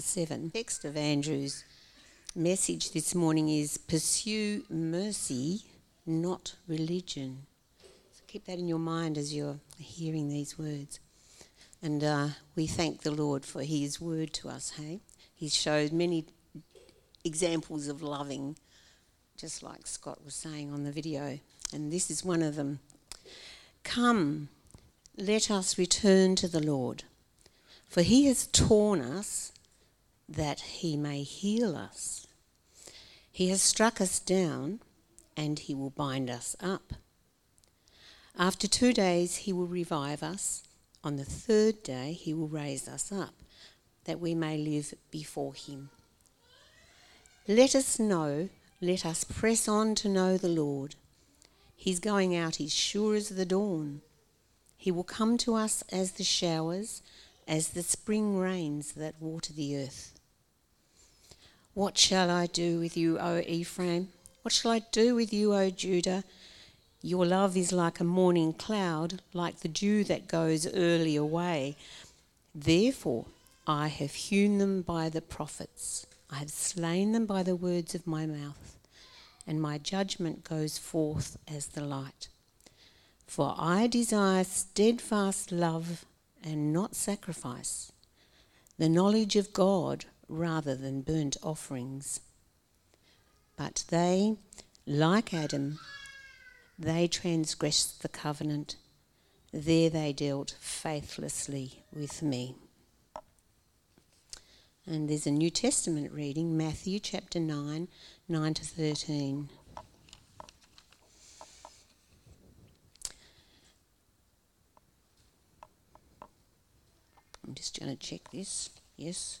7. Text of Andrew's message this morning is Pursue mercy, not religion. So keep that in your mind as you're hearing these words. And uh, we thank the Lord for his word to us, hey? He's showed many examples of loving, just like Scott was saying on the video. And this is one of them. Come, let us return to the Lord, for he has torn us that he may heal us. He has struck us down, and he will bind us up. After two days, he will revive us. On the third day, he will raise us up, that we may live before him. Let us know, let us press on to know the Lord. His going out is sure as the dawn. He will come to us as the showers, as the spring rains that water the earth. What shall I do with you, O Ephraim? What shall I do with you, O Judah? Your love is like a morning cloud, like the dew that goes early away. Therefore, I have hewn them by the prophets, I have slain them by the words of my mouth, and my judgment goes forth as the light. For I desire steadfast love and not sacrifice, the knowledge of God rather than burnt offerings. But they, like Adam, they transgressed the covenant. There they dealt faithlessly with me. And there's a New Testament reading, Matthew chapter 9, 9 to 13. I'm just going to check this. Yes.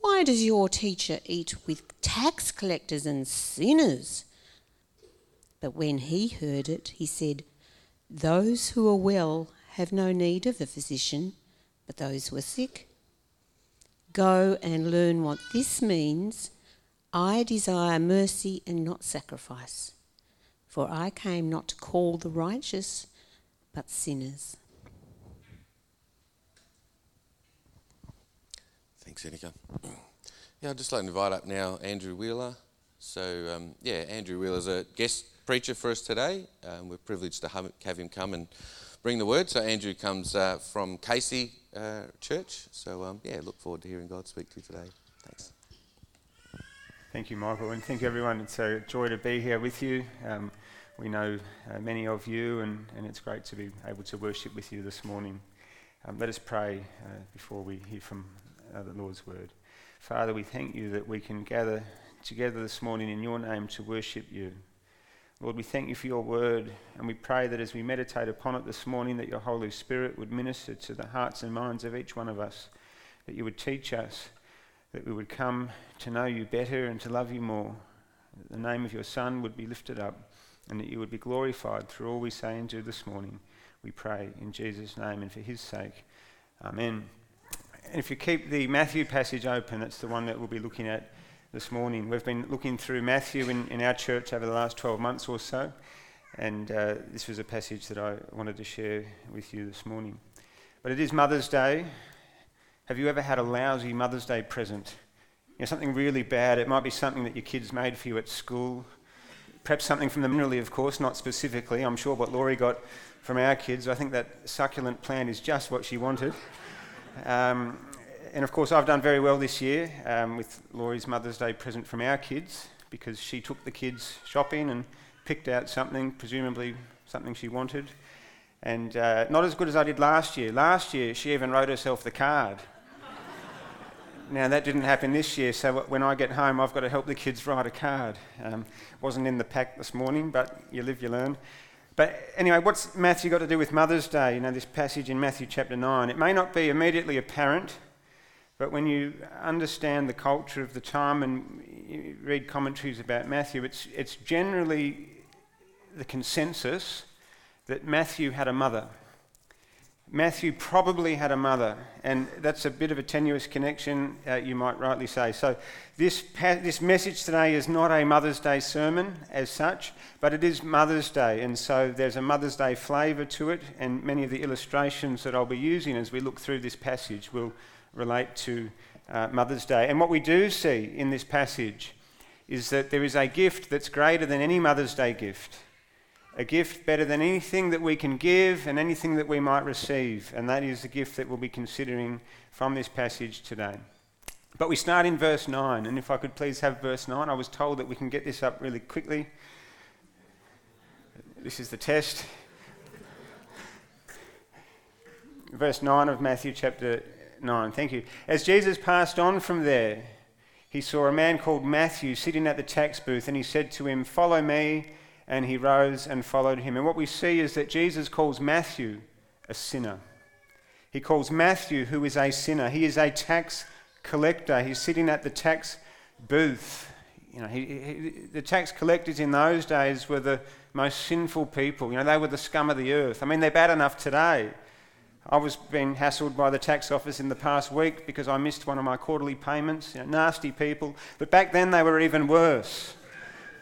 why does your teacher eat with tax collectors and sinners? But when he heard it, he said, Those who are well have no need of a physician, but those who are sick. Go and learn what this means. I desire mercy and not sacrifice, for I came not to call the righteous, but sinners. Annika. Yeah, I'd just like to invite up now Andrew Wheeler. So, um, yeah, Andrew Wheeler is a guest preacher for us today. Um, we're privileged to have him come and bring the word. So, Andrew comes uh, from Casey uh, Church. So, um, yeah, look forward to hearing God speak to you today. Thanks. Thank you, Michael, and thank you, everyone. It's a joy to be here with you. Um, we know uh, many of you, and, and it's great to be able to worship with you this morning. Um, let us pray uh, before we hear from uh, the Lord's word. Father, we thank you that we can gather together this morning in your name to worship you. Lord, we thank you for your word, and we pray that as we meditate upon it this morning, that your Holy Spirit would minister to the hearts and minds of each one of us, that you would teach us, that we would come to know you better and to love you more, that the name of your Son would be lifted up, and that you would be glorified through all we say and do this morning. We pray in Jesus' name and for his sake. Amen. And if you keep the Matthew passage open, it's the one that we'll be looking at this morning. We've been looking through Matthew in, in our church over the last 12 months or so, and uh, this was a passage that I wanted to share with you this morning. But it is Mother's Day. Have you ever had a lousy Mother's Day present? You know, something really bad. It might be something that your kids made for you at school. Perhaps something from the minerally, of course, not specifically. I'm sure what Laurie got from our kids. I think that succulent plant is just what she wanted. Um, and of course, I've done very well this year um, with Laurie's Mother's Day present from our kids because she took the kids shopping and picked out something, presumably something she wanted. And uh, not as good as I did last year. Last year, she even wrote herself the card. now, that didn't happen this year, so when I get home, I've got to help the kids write a card. Um, wasn't in the pack this morning, but you live, you learn. But anyway, what's Matthew got to do with Mother's Day? You know, this passage in Matthew chapter 9. It may not be immediately apparent, But when you understand the culture of the time and read commentaries about Matthew, it's, it's generally the consensus that Matthew had a mother. Matthew probably had a mother, and that's a bit of a tenuous connection, uh, you might rightly say. So, this, pa- this message today is not a Mother's Day sermon as such, but it is Mother's Day, and so there's a Mother's Day flavour to it, and many of the illustrations that I'll be using as we look through this passage will relate to uh, Mother's Day. And what we do see in this passage is that there is a gift that's greater than any Mother's Day gift a gift better than anything that we can give and anything that we might receive. And that is the gift that we'll be considering from this passage today. But we start in verse 9. And if I could please have verse 9, I was told that we can get this up really quickly. This is the test. verse 9 of Matthew chapter 9. Thank you. As Jesus passed on from there, he saw a man called Matthew sitting at the tax booth, and he said to him, Follow me and he rose and followed him. And what we see is that Jesus calls Matthew a sinner. He calls Matthew, who is a sinner. He is a tax collector. He's sitting at the tax booth. You know, he, he, the tax collectors in those days were the most sinful people. You know, they were the scum of the earth. I mean, they're bad enough today. I was being hassled by the tax office in the past week because I missed one of my quarterly payments. You know, nasty people. But back then they were even worse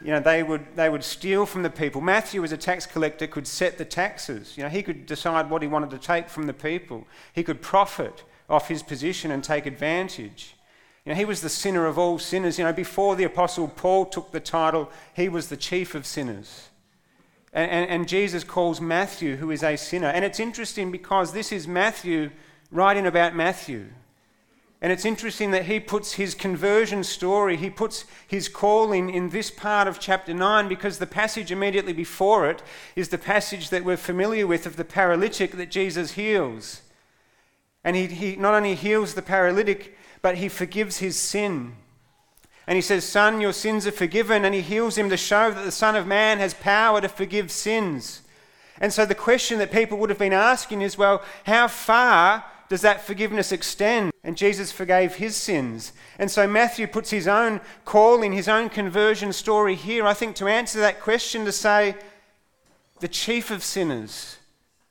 you know, they would, they would steal from the people. Matthew, as a tax collector, could set the taxes. You know, he could decide what he wanted to take from the people. He could profit off his position and take advantage. You know, he was the sinner of all sinners. You know, before the Apostle Paul took the title, he was the chief of sinners. And, and, and Jesus calls Matthew, who is a sinner. And it's interesting because this is Matthew writing about Matthew. And it's interesting that he puts his conversion story, he puts his calling in this part of chapter 9 because the passage immediately before it is the passage that we're familiar with of the paralytic that Jesus heals. And he, he not only heals the paralytic, but he forgives his sin. And he says, Son, your sins are forgiven. And he heals him to show that the Son of Man has power to forgive sins. And so the question that people would have been asking is, well, how far does that forgiveness extend? And Jesus forgave his sins. And so Matthew puts his own call in his own conversion story here, I think, to answer that question to say, the chief of sinners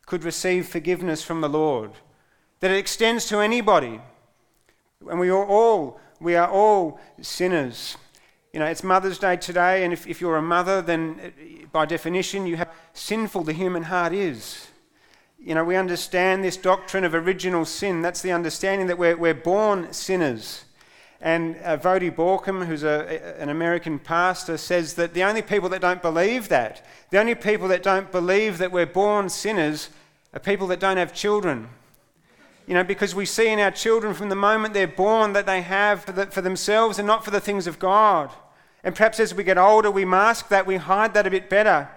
could receive forgiveness from the Lord, that it extends to anybody. And we are all, we are all sinners. You know, it's Mother's Day today, and if, if you're a mother, then uh, by definition, you have sinful the human heart is you know, we understand this doctrine of original sin. That's the understanding that we're, we're born sinners. And uh, Voddie Baucham, who's a, an American pastor, says that the only people that don't believe that, the only people that don't believe that we're born sinners, are people that don't have children. You know, because we see in our children from the moment they're born that they have for, the, for themselves and not for the things of God. And perhaps as we get older, we mask that, we hide that a bit better.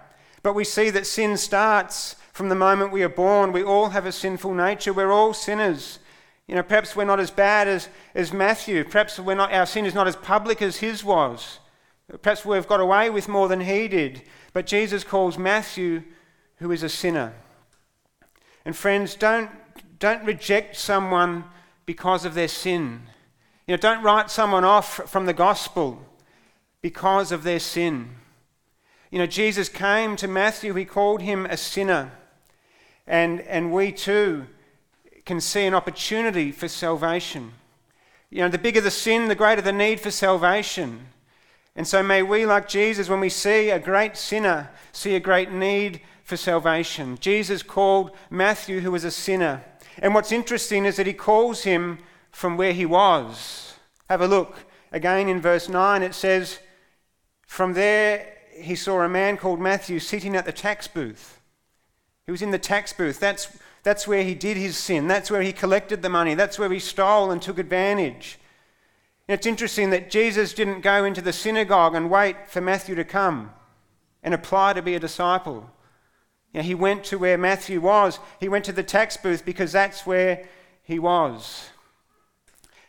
But we see that sin starts from the moment we are born. We all have a sinful nature. We're all sinners. You know, perhaps we're not as bad as, as Matthew. Perhaps we're not, our sin is not as public as his was. Perhaps we've got away with more than he did. But Jesus calls Matthew, who is a sinner. And friends, don't, don't reject someone because of their sin. You know, don't write someone off from the gospel because of their sin. You know, Jesus came to Matthew, he called him a sinner. And, and we too can see an opportunity for salvation. You know, the bigger the sin, the greater the need for salvation. And so may we, like Jesus, when we see a great sinner, see a great need for salvation. Jesus called Matthew, who was a sinner. And what's interesting is that he calls him from where he was. Have a look. Again in verse 9, it says, From there he saw a man called Matthew sitting at the tax booth. He was in the tax booth. That's, that's where he did his sin. That's where he collected the money. That's where he stole and took advantage. And it's interesting that Jesus didn't go into the synagogue and wait for Matthew to come and apply to be a disciple. You know, he went to where Matthew was. He went to the tax booth because that's where he was.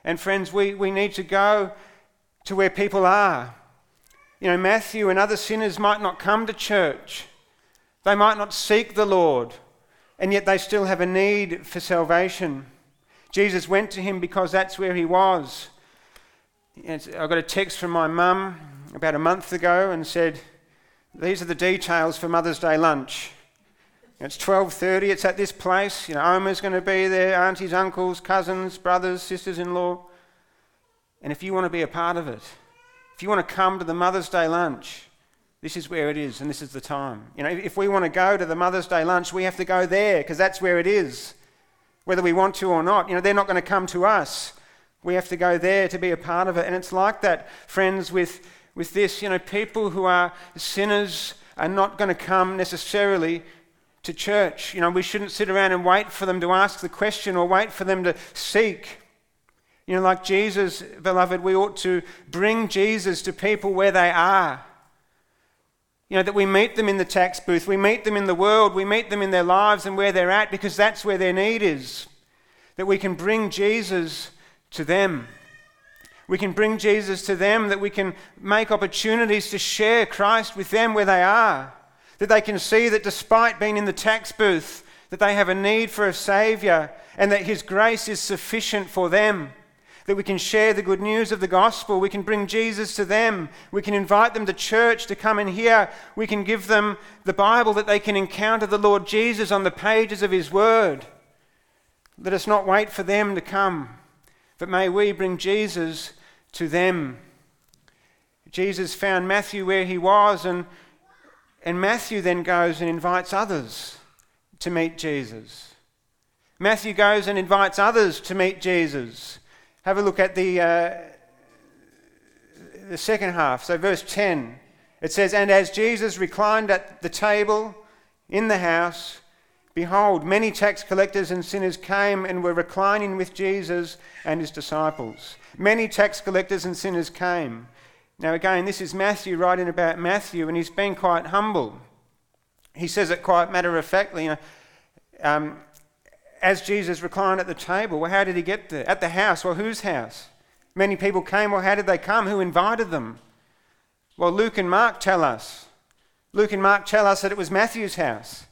And friends, we, we need to go to where people are. You know, Matthew and other sinners might not come to church. They might not seek the Lord, and yet they still have a need for salvation. Jesus went to him because that's where he was. I got a text from my mum about a month ago and said, "These are the details for Mother's Day lunch." It's 12:30. It's at this place. You know, Oma's going to be there, aunties, uncles, cousins, brothers, sisters-in-law. And if you want to be a part of it, if you want to come to the Mother's Day lunch, this is where it is, and this is the time. You know, if we want to go to the Mother's Day lunch, we have to go there because that's where it is, whether we want to or not. You know, they're not going to come to us. We have to go there to be a part of it. And it's like that, friends, with, with this. You know, people who are sinners are not going to come necessarily to church. You know, we shouldn't sit around and wait for them to ask the question or wait for them to seek. You know, like Jesus, beloved, we ought to bring Jesus to people where they are. You know, that we meet them in the tax booth, we meet them in the world, we meet them in their lives and where they're at because that's where their need is. That we can bring Jesus to them. We can bring Jesus to them, that we can make opportunities to share Christ with them where they are. That they can see that despite being in the tax booth, that they have a need for a Saviour and that His grace is sufficient for them. That we can share the good news of the gospel. We can bring Jesus to them. We can invite them to church to come and hear. We can give them the Bible that they can encounter the Lord Jesus on the pages of His Word. Let us not wait for them to come. But may we bring Jesus to them. Jesus found Matthew where he was, and, and Matthew then goes and invites others to meet Jesus. Matthew goes and invites others to meet Jesus. Have a look at the, uh, the second half. So, verse 10, it says, And as Jesus reclined at the table in the house, Behold, many tax collectors and sinners came and were reclining with Jesus and his disciples. Many tax collectors and sinners came. Now, again, this is Matthew writing about Matthew, and he's been quite humble. He says it quite matter of factly. You know, um, as Jesus reclined at the table, well, how did he get there? At the house. Well, whose house? Many people came. Well, how did they come? Who invited them? Well, Luke and Mark tell us. Luke and Mark tell us that it was Matthew's house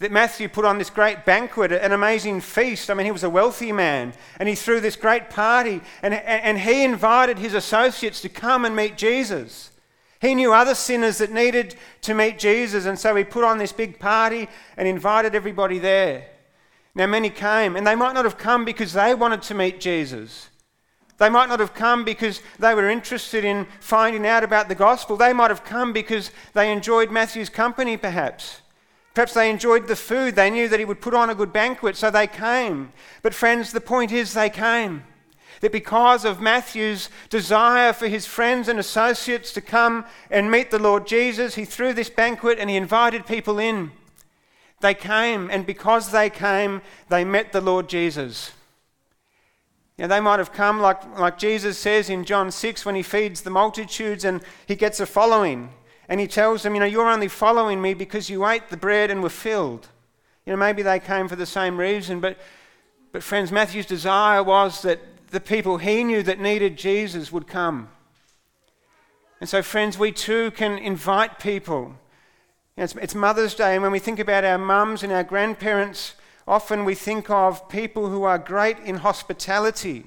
that Matthew put on this great banquet, an amazing feast. I mean, he was a wealthy man, and he threw this great party, and, and he invited his associates to come and meet Jesus. He knew other sinners that needed to meet Jesus, and so he put on this big party and invited everybody there. Now, many came, and they might not have come because they wanted to meet Jesus. They might not have come because they were interested in finding out about the gospel. They might have come because they enjoyed Matthew's company, perhaps. Perhaps they enjoyed the food. They knew that he would put on a good banquet, so they came. But, friends, the point is they came. That because of Matthew's desire for his friends and associates to come and meet the Lord Jesus, he threw this banquet and he invited people in. They came, and because they came, they met the Lord Jesus. You know, they might have come, like, like Jesus says in John 6, when he feeds the multitudes and he gets a following. And he tells them, you know, you're only following me because you ate the bread and were filled. You know, maybe they came for the same reason, but, but friends, Matthew's desire was that the people he knew that needed Jesus would come. And so, friends, we too can invite people. You know, it's, it's Mother's Day, and when we think about our mums and our grandparents, often we think of people who are great in hospitality.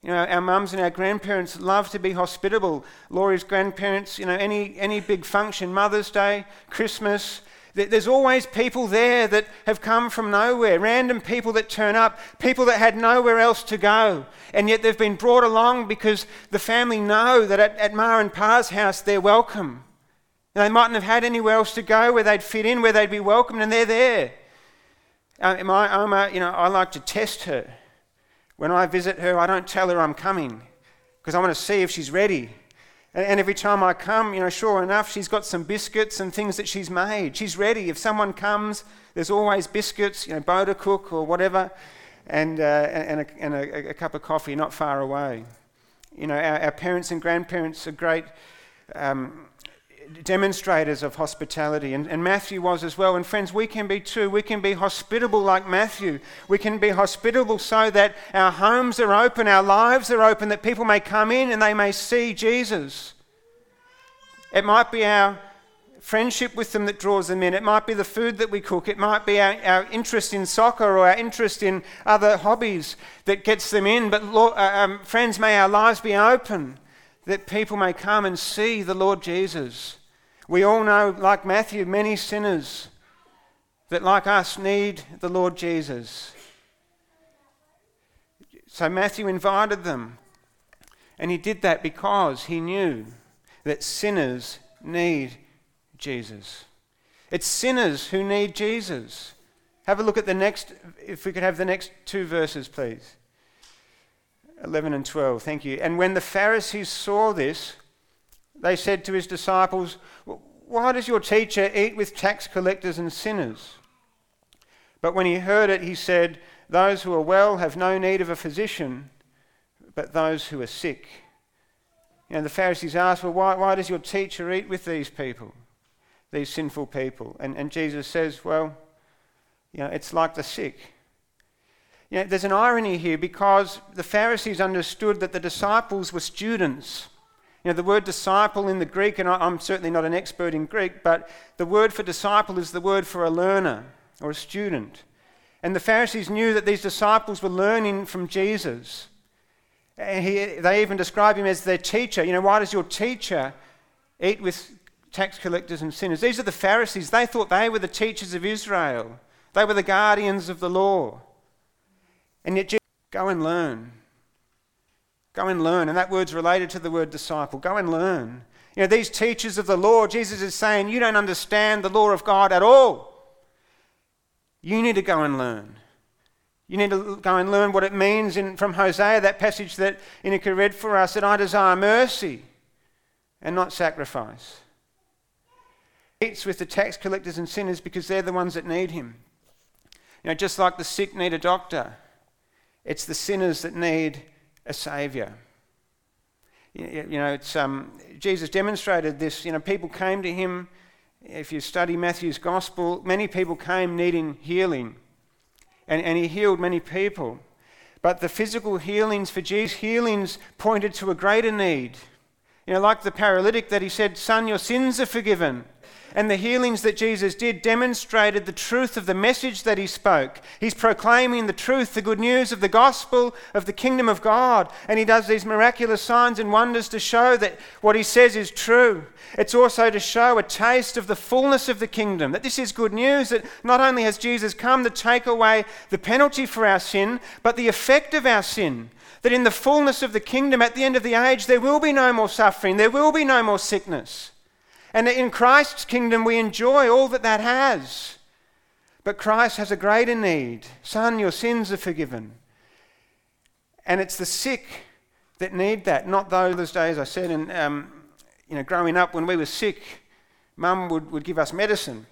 You know, our mums and our grandparents love to be hospitable. Laurie's grandparents, you know, any, any big function, Mother's Day, Christmas, there's always people there that have come from nowhere, random people that turn up, people that had nowhere else to go. And yet they've been brought along because the family know that at, at Ma and Pa's house they're welcome. And they mightn't have had anywhere else to go where they'd fit in, where they'd be welcomed, and they're there. Uh, my Oma, you know, I like to test her. When I visit her, I don't tell her I'm coming because I want to see if she's ready. And every time I come, you know, sure enough, she's got some biscuits and things that she's made. She's ready. If someone comes, there's always biscuits, you know, boterkoek or whatever, and, uh, and, a, and a, a, cup of coffee not far away. You know, our, our parents and grandparents are great um, demonstrators of hospitality, and, and, Matthew was as well. And friends, we can be too. We can be hospitable like Matthew. We can be hospitable so that our homes are open, our lives are open, that people may come in and they may see Jesus. It might be our friendship with them that draws them in. It might be the food that we cook. It might be our, our interest in soccer or our interest in other hobbies that gets them in. But, uh, um, friends, may our lives be open that people may come and see the Lord Jesus. We all know, like Matthew, many sinners that, like us, need the Lord Jesus. So Matthew invited them. And he did that because he knew that sinners need Jesus. It's sinners who need Jesus. Have a look at the next, if we could have the next two verses, please. 11 and 12. Thank you. And when the Pharisees saw this, they said to his disciples, Why does your teacher eat with tax collectors and sinners? But when he heard it, he said, Those who are well have no need of a physician, but those who are sick. You know, the Pharisees asked, Well, why, why does your teacher eat with these people, these sinful people? And, and Jesus says, Well, you know, it's like the sick. You know, there's an irony here because the Pharisees understood that the disciples were students. You know, the word disciple in the Greek, and I'm certainly not an expert in Greek, but the word for disciple is the word for a learner or a student. And the Pharisees knew that these disciples were learning from Jesus. And he, they even describe him as their teacher. You know, why does your teacher eat with tax collectors and sinners? These are the Pharisees. They thought they were the teachers of Israel, they were the guardians of the law. And yet, Jesus, go and learn. Go and learn. And that word's related to the word disciple. Go and learn. You know, these teachers of the law, Jesus is saying, you don't understand the law of God at all. You need to go and learn. You need to go and learn what it means in, from Hosea, that passage that Inika read for us, that I desire mercy and not sacrifice. He eats with the tax collectors and sinners because they're the ones that need him. You know, just like the sick need a doctor, it's the sinners that need a saviour. You, know, um, Jesus demonstrated this. You know, people came to him. If you study Matthew's gospel, many people came needing healing and, and he healed many people. But the physical healings for Jesus, healings pointed to a greater need. You know, like the paralytic that he said, Son, your sins are forgiven. And the healings that Jesus did demonstrated the truth of the message that he spoke. He's proclaiming the truth, the good news of the gospel of the kingdom of God. And he does these miraculous signs and wonders to show that what he says is true. It's also to show a taste of the fullness of the kingdom. That this is good news, that not only has Jesus come to take away the penalty for our sin, but the effect of our sin that in the fullness of the kingdom, at the end of the age, there will be no more suffering, there will be no more sickness. And in Christ's kingdom, we enjoy all that that has. But Christ has a greater need. Son, your sins are forgiven. And it's the sick that need that, not those days I said. And, um, you know, growing up, when we were sick, mum would, would give us medicine.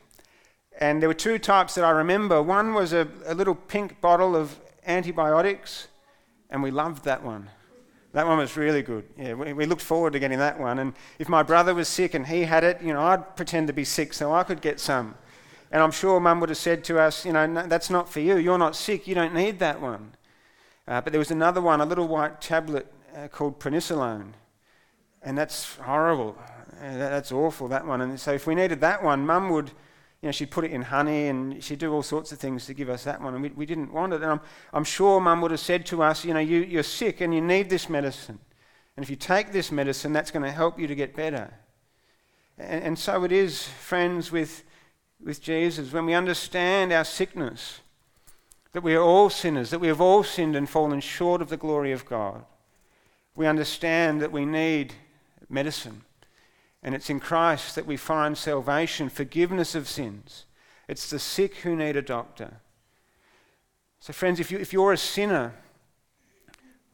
And there were two types that I remember. One was a, a little pink bottle of antibiotics, and we loved that one. That one was really good. Yeah, we, we, looked forward to getting that one. And if my brother was sick and he had it, you know, I'd pretend to be sick so I could get some. And I'm sure mum would have said to us, you know, no, that's not for you. You're not sick. You don't need that one. Uh, but there was another one, a little white tablet uh, called prednisolone. And that's horrible. Uh, that, that's awful, that one. And so if we needed that one, mum would you know, she'd put it in honey and she'd do all sorts of things to give us that one. And we, we didn't want it. And I'm, I'm sure mum would have said to us, you know, you, you're sick and you need this medicine. And if you take this medicine, that's going to help you to get better. And, and so it is, friends, with, with Jesus. When we understand our sickness, that we are all sinners, that we have all sinned and fallen short of the glory of God, we understand that we need medicine. And it's in Christ that we find salvation, forgiveness of sins. It's the sick who need a doctor. So, friends, if, you, if you're a sinner,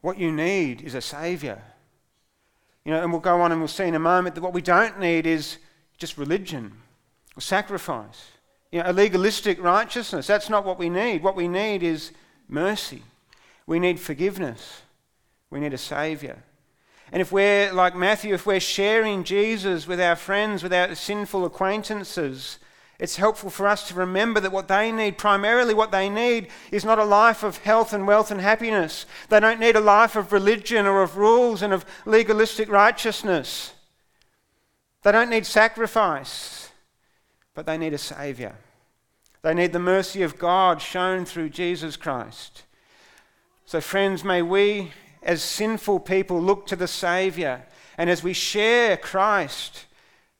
what you need is a Savior. You know, and we'll go on and we'll see in a moment that what we don't need is just religion or sacrifice. You know, a legalistic righteousness. That's not what we need. What we need is mercy. We need forgiveness. We need a Savior. And if we're like Matthew, if we're sharing Jesus with our friends, with our sinful acquaintances, it's helpful for us to remember that what they need, primarily what they need, is not a life of health and wealth and happiness. They don't need a life of religion or of rules and of legalistic righteousness. They don't need sacrifice. but they need a Saviour. They need the mercy of God shown through Jesus Christ. So, friends, may we, as sinful people, look to the Saviour, and as we share Christ,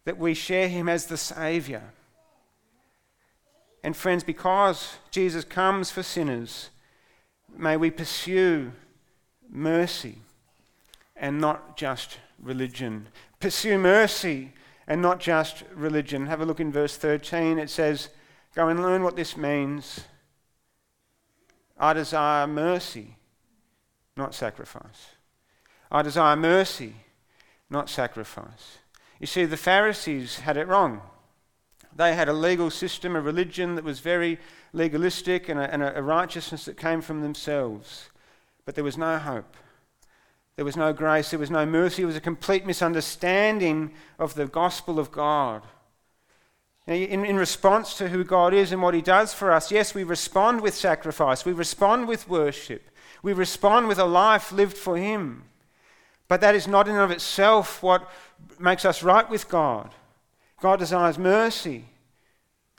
that we share Him as the Saviour. And, friends, because Jesus comes for sinners, may we pursue mercy and not just religion. Pursue mercy and not just religion. Have a look in verse 13. It says, Go and learn what this means. I desire mercy, not sacrifice. I desire mercy, not sacrifice. You see, the Pharisees had it wrong. They had a legal system, a religion that was very legalistic and a, and a righteousness that came from themselves. But there was no hope. There was no grace. There was no mercy. It was a complete misunderstanding of the gospel of God. In, in response to who God is and what He does for us, yes, we respond with sacrifice, we respond with worship, we respond with a life lived for Him. But that is not in and of itself what makes us right with God. God desires mercy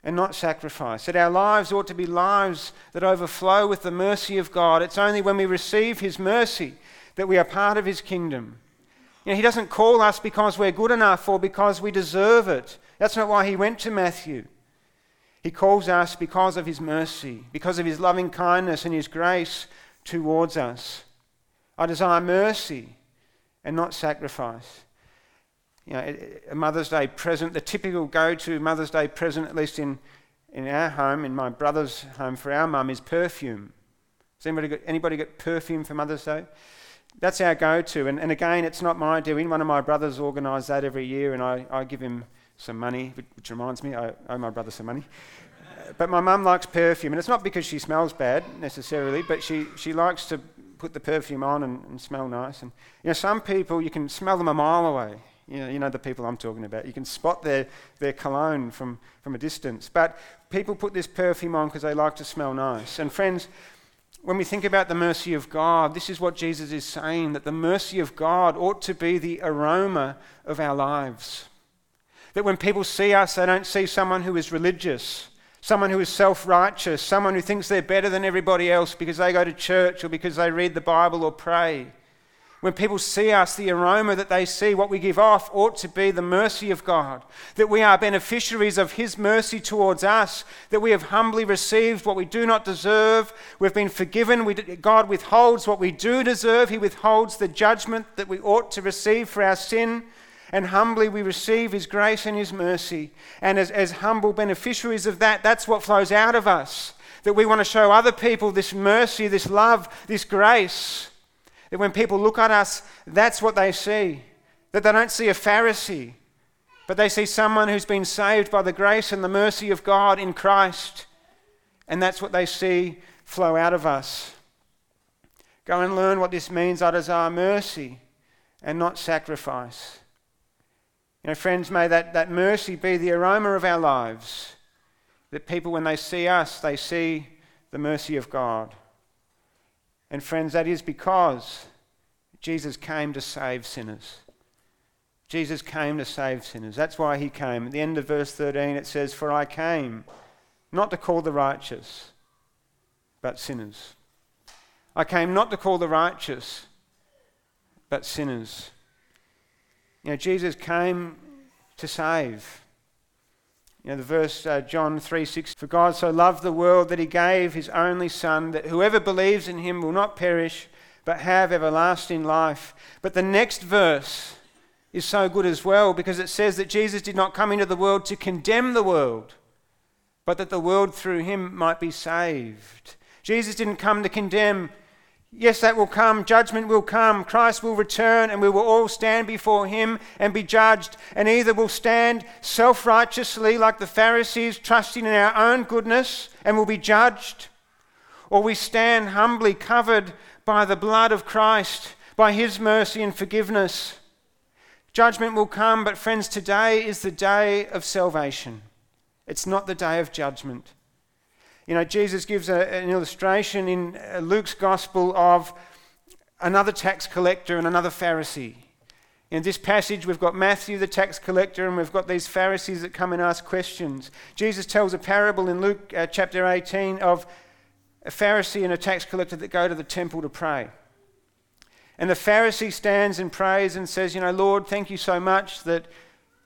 and not sacrifice. That our lives ought to be lives that overflow with the mercy of God. It's only when we receive His mercy that we are part of His kingdom. You know, he doesn't call us because we're good enough or because we deserve it. That's not why He went to Matthew. He calls us because of His mercy, because of His loving kindness and His grace towards us. I desire mercy and not sacrifice. You know, a Mother's Day present, the typical go to Mother's Day present, at least in, in our home, in my brother's home for our mum, is perfume. Has anybody got, anybody got perfume for Mother's Day? That's our go to. And, and again, it's not my doing. One of my brothers organises that every year, and I, I give him some money, which reminds me, I owe my brother some money. But my mum likes perfume, and it's not because she smells bad necessarily, but she, she likes to put the perfume on and, and smell nice. And you know, some people you can smell them a mile away. You know, you know the people I'm talking about. You can spot their, their cologne from, from a distance. But people put this perfume on because they like to smell nice. And friends, when we think about the mercy of God, this is what Jesus is saying that the mercy of God ought to be the aroma of our lives. That when people see us, they don't see someone who is religious, someone who is self righteous, someone who thinks they're better than everybody else because they go to church or because they read the Bible or pray. When people see us, the aroma that they see, what we give off, ought to be the mercy of God. That we are beneficiaries of His mercy towards us. That we have humbly received what we do not deserve. We've been forgiven. We, God withholds what we do deserve. He withholds the judgment that we ought to receive for our sin. And humbly we receive His grace and His mercy. And as, as humble beneficiaries of that, that's what flows out of us. That we want to show other people this mercy, this love, this grace. That when people look at us, that's what they see. That they don't see a Pharisee, but they see someone who's been saved by the grace and the mercy of God in Christ. And that's what they see flow out of us. Go and learn what this means. I desire mercy and not sacrifice. You know, friends, may that, that mercy be the aroma of our lives. That people, when they see us, they see the mercy of God. And friends, that is because Jesus came to save sinners. Jesus came to save sinners. That's why he came. At the end of verse 13, it says, For I came not to call the righteous, but sinners. I came not to call the righteous, but sinners. You know, Jesus came to save. You know, the verse uh, John 3 6 For God so loved the world that he gave his only Son, that whoever believes in him will not perish, but have everlasting life. But the next verse is so good as well because it says that Jesus did not come into the world to condemn the world, but that the world through him might be saved. Jesus didn't come to condemn Yes, that will come. Judgment will come. Christ will return, and we will all stand before him and be judged. And either we'll stand self righteously, like the Pharisees, trusting in our own goodness, and will be judged, or we stand humbly covered by the blood of Christ, by his mercy and forgiveness. Judgment will come, but friends, today is the day of salvation. It's not the day of judgment. You know, Jesus gives a, an illustration in Luke's gospel of another tax collector and another Pharisee. In this passage, we've got Matthew, the tax collector, and we've got these Pharisees that come and ask questions. Jesus tells a parable in Luke uh, chapter 18 of a Pharisee and a tax collector that go to the temple to pray. And the Pharisee stands and prays and says, You know, Lord, thank you so much that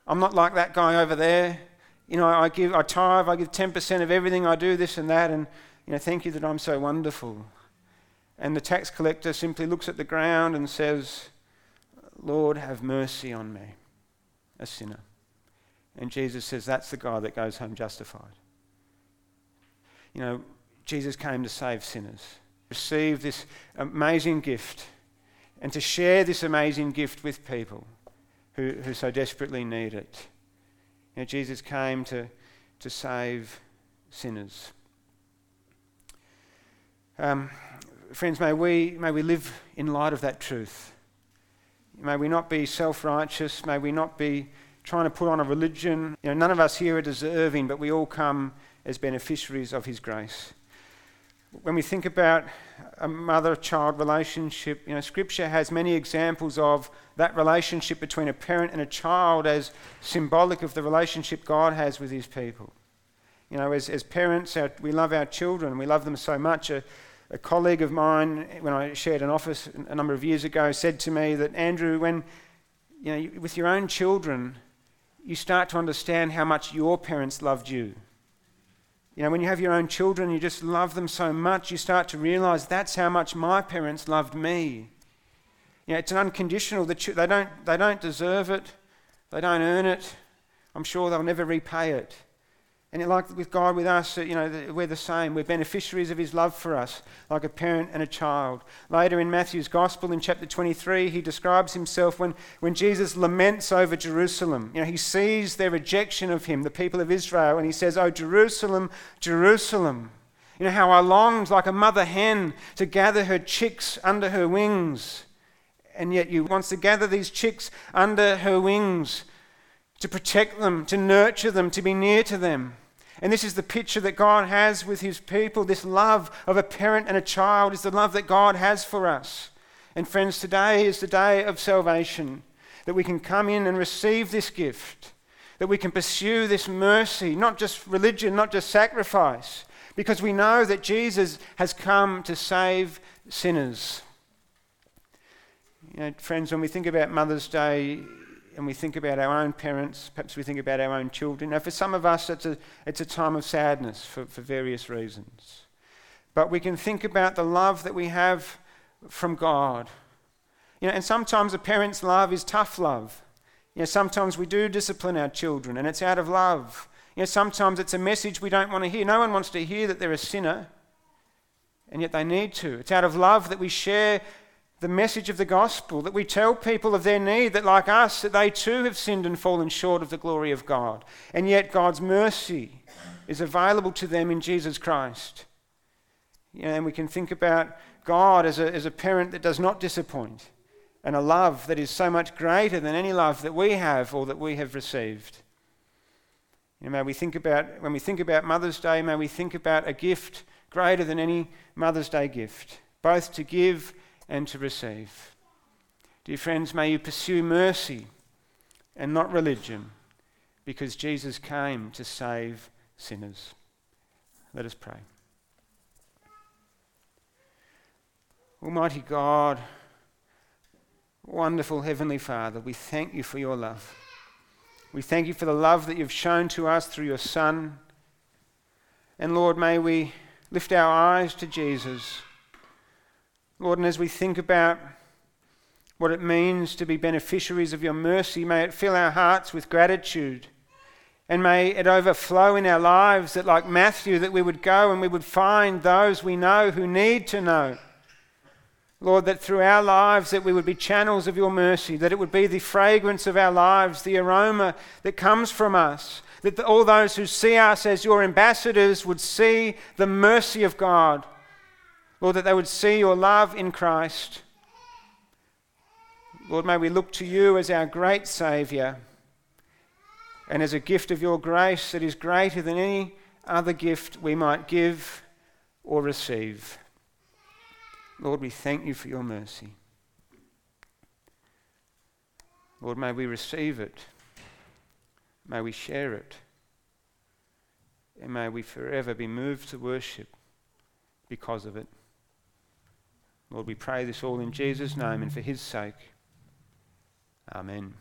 I'm not like that guy over there. You know, I give, I tithe, I give 10% of everything, I do this and that, and, you know, thank you that I'm so wonderful. And the tax collector simply looks at the ground and says, Lord, have mercy on me, a sinner. And Jesus says, That's the guy that goes home justified. You know, Jesus came to save sinners, receive this amazing gift, and to share this amazing gift with people who, who so desperately need it. You know, Jesus came to, to save sinners. Um, friends, may we, may we live in light of that truth. May we not be self righteous. May we not be trying to put on a religion. You know, none of us here are deserving, but we all come as beneficiaries of His grace. When we think about a mother child relationship, you know, Scripture has many examples of that relationship between a parent and a child as symbolic of the relationship God has with His people. You know, as, as parents, our, we love our children, we love them so much. A, a colleague of mine, when I shared an office a number of years ago, said to me that, Andrew, when, you know, with your own children, you start to understand how much your parents loved you. You know, when you have your own children, you just love them so much, you start to realize that's how much my parents loved me. You know, it's an unconditional. They don't, they don't deserve it, they don't earn it. I'm sure they'll never repay it. And like with God, with us, you know, we're the same. We're beneficiaries of His love for us, like a parent and a child. Later in Matthew's Gospel, in chapter 23, he describes himself when, when Jesus laments over Jerusalem. You know, he sees their rejection of him, the people of Israel, and he says, Oh, Jerusalem, Jerusalem. You know, how I longed like a mother hen to gather her chicks under her wings. And yet you wants to gather these chicks under her wings to protect them, to nurture them, to be near to them. And this is the picture that God has with his people. This love of a parent and a child is the love that God has for us. And friends, today is the day of salvation, that we can come in and receive this gift, that we can pursue this mercy, not just religion, not just sacrifice, because we know that Jesus has come to save sinners. You know, friends, when we think about Mother's Day, and we think about our own parents, perhaps we think about our own children. Now, for some of us, it's a, it's a time of sadness for, for various reasons. But we can think about the love that we have from God. You know, and sometimes a parent's love is tough love. You know, sometimes we do discipline our children, and it's out of love. You know, sometimes it's a message we don't want to hear. No one wants to hear that they're a sinner, and yet they need to. It's out of love that we share the message of the gospel, that we tell people of their need, that like us, that they too have sinned and fallen short of the glory of God. And yet God's mercy is available to them in Jesus Christ. You know, and we can think about God as a, as a parent that does not disappoint, and a love that is so much greater than any love that we have or that we have received. You know, may we think about, when we think about Mother's Day, may we think about a gift greater than any Mother's Day gift, both to give and to receive. Dear friends, may you pursue mercy and not religion because Jesus came to save sinners. Let us pray. Almighty God, wonderful Heavenly Father, we thank you for your love. We thank you for the love that you've shown to us through your Son. And Lord, may we lift our eyes to Jesus Lord, and as we think about what it means to be beneficiaries of your mercy, may it fill our hearts with gratitude. And may it overflow in our lives that, like Matthew, that we would go and we would find those we know who need to know. Lord, that through our lives that we would be channels of your mercy, that it would be the fragrance of our lives, the aroma that comes from us, that all those who see us as your ambassadors would see the mercy of God Lord, that they would see your love in Christ. Lord, may we look to you as our great Saviour and as a gift of your grace that is greater than any other gift we might give or receive. Lord, we thank you for your mercy. Lord, may we receive it. May we share it. And may we forever be moved to worship because of it. Lord, we pray this all in Jesus' name and for his sake. Amen.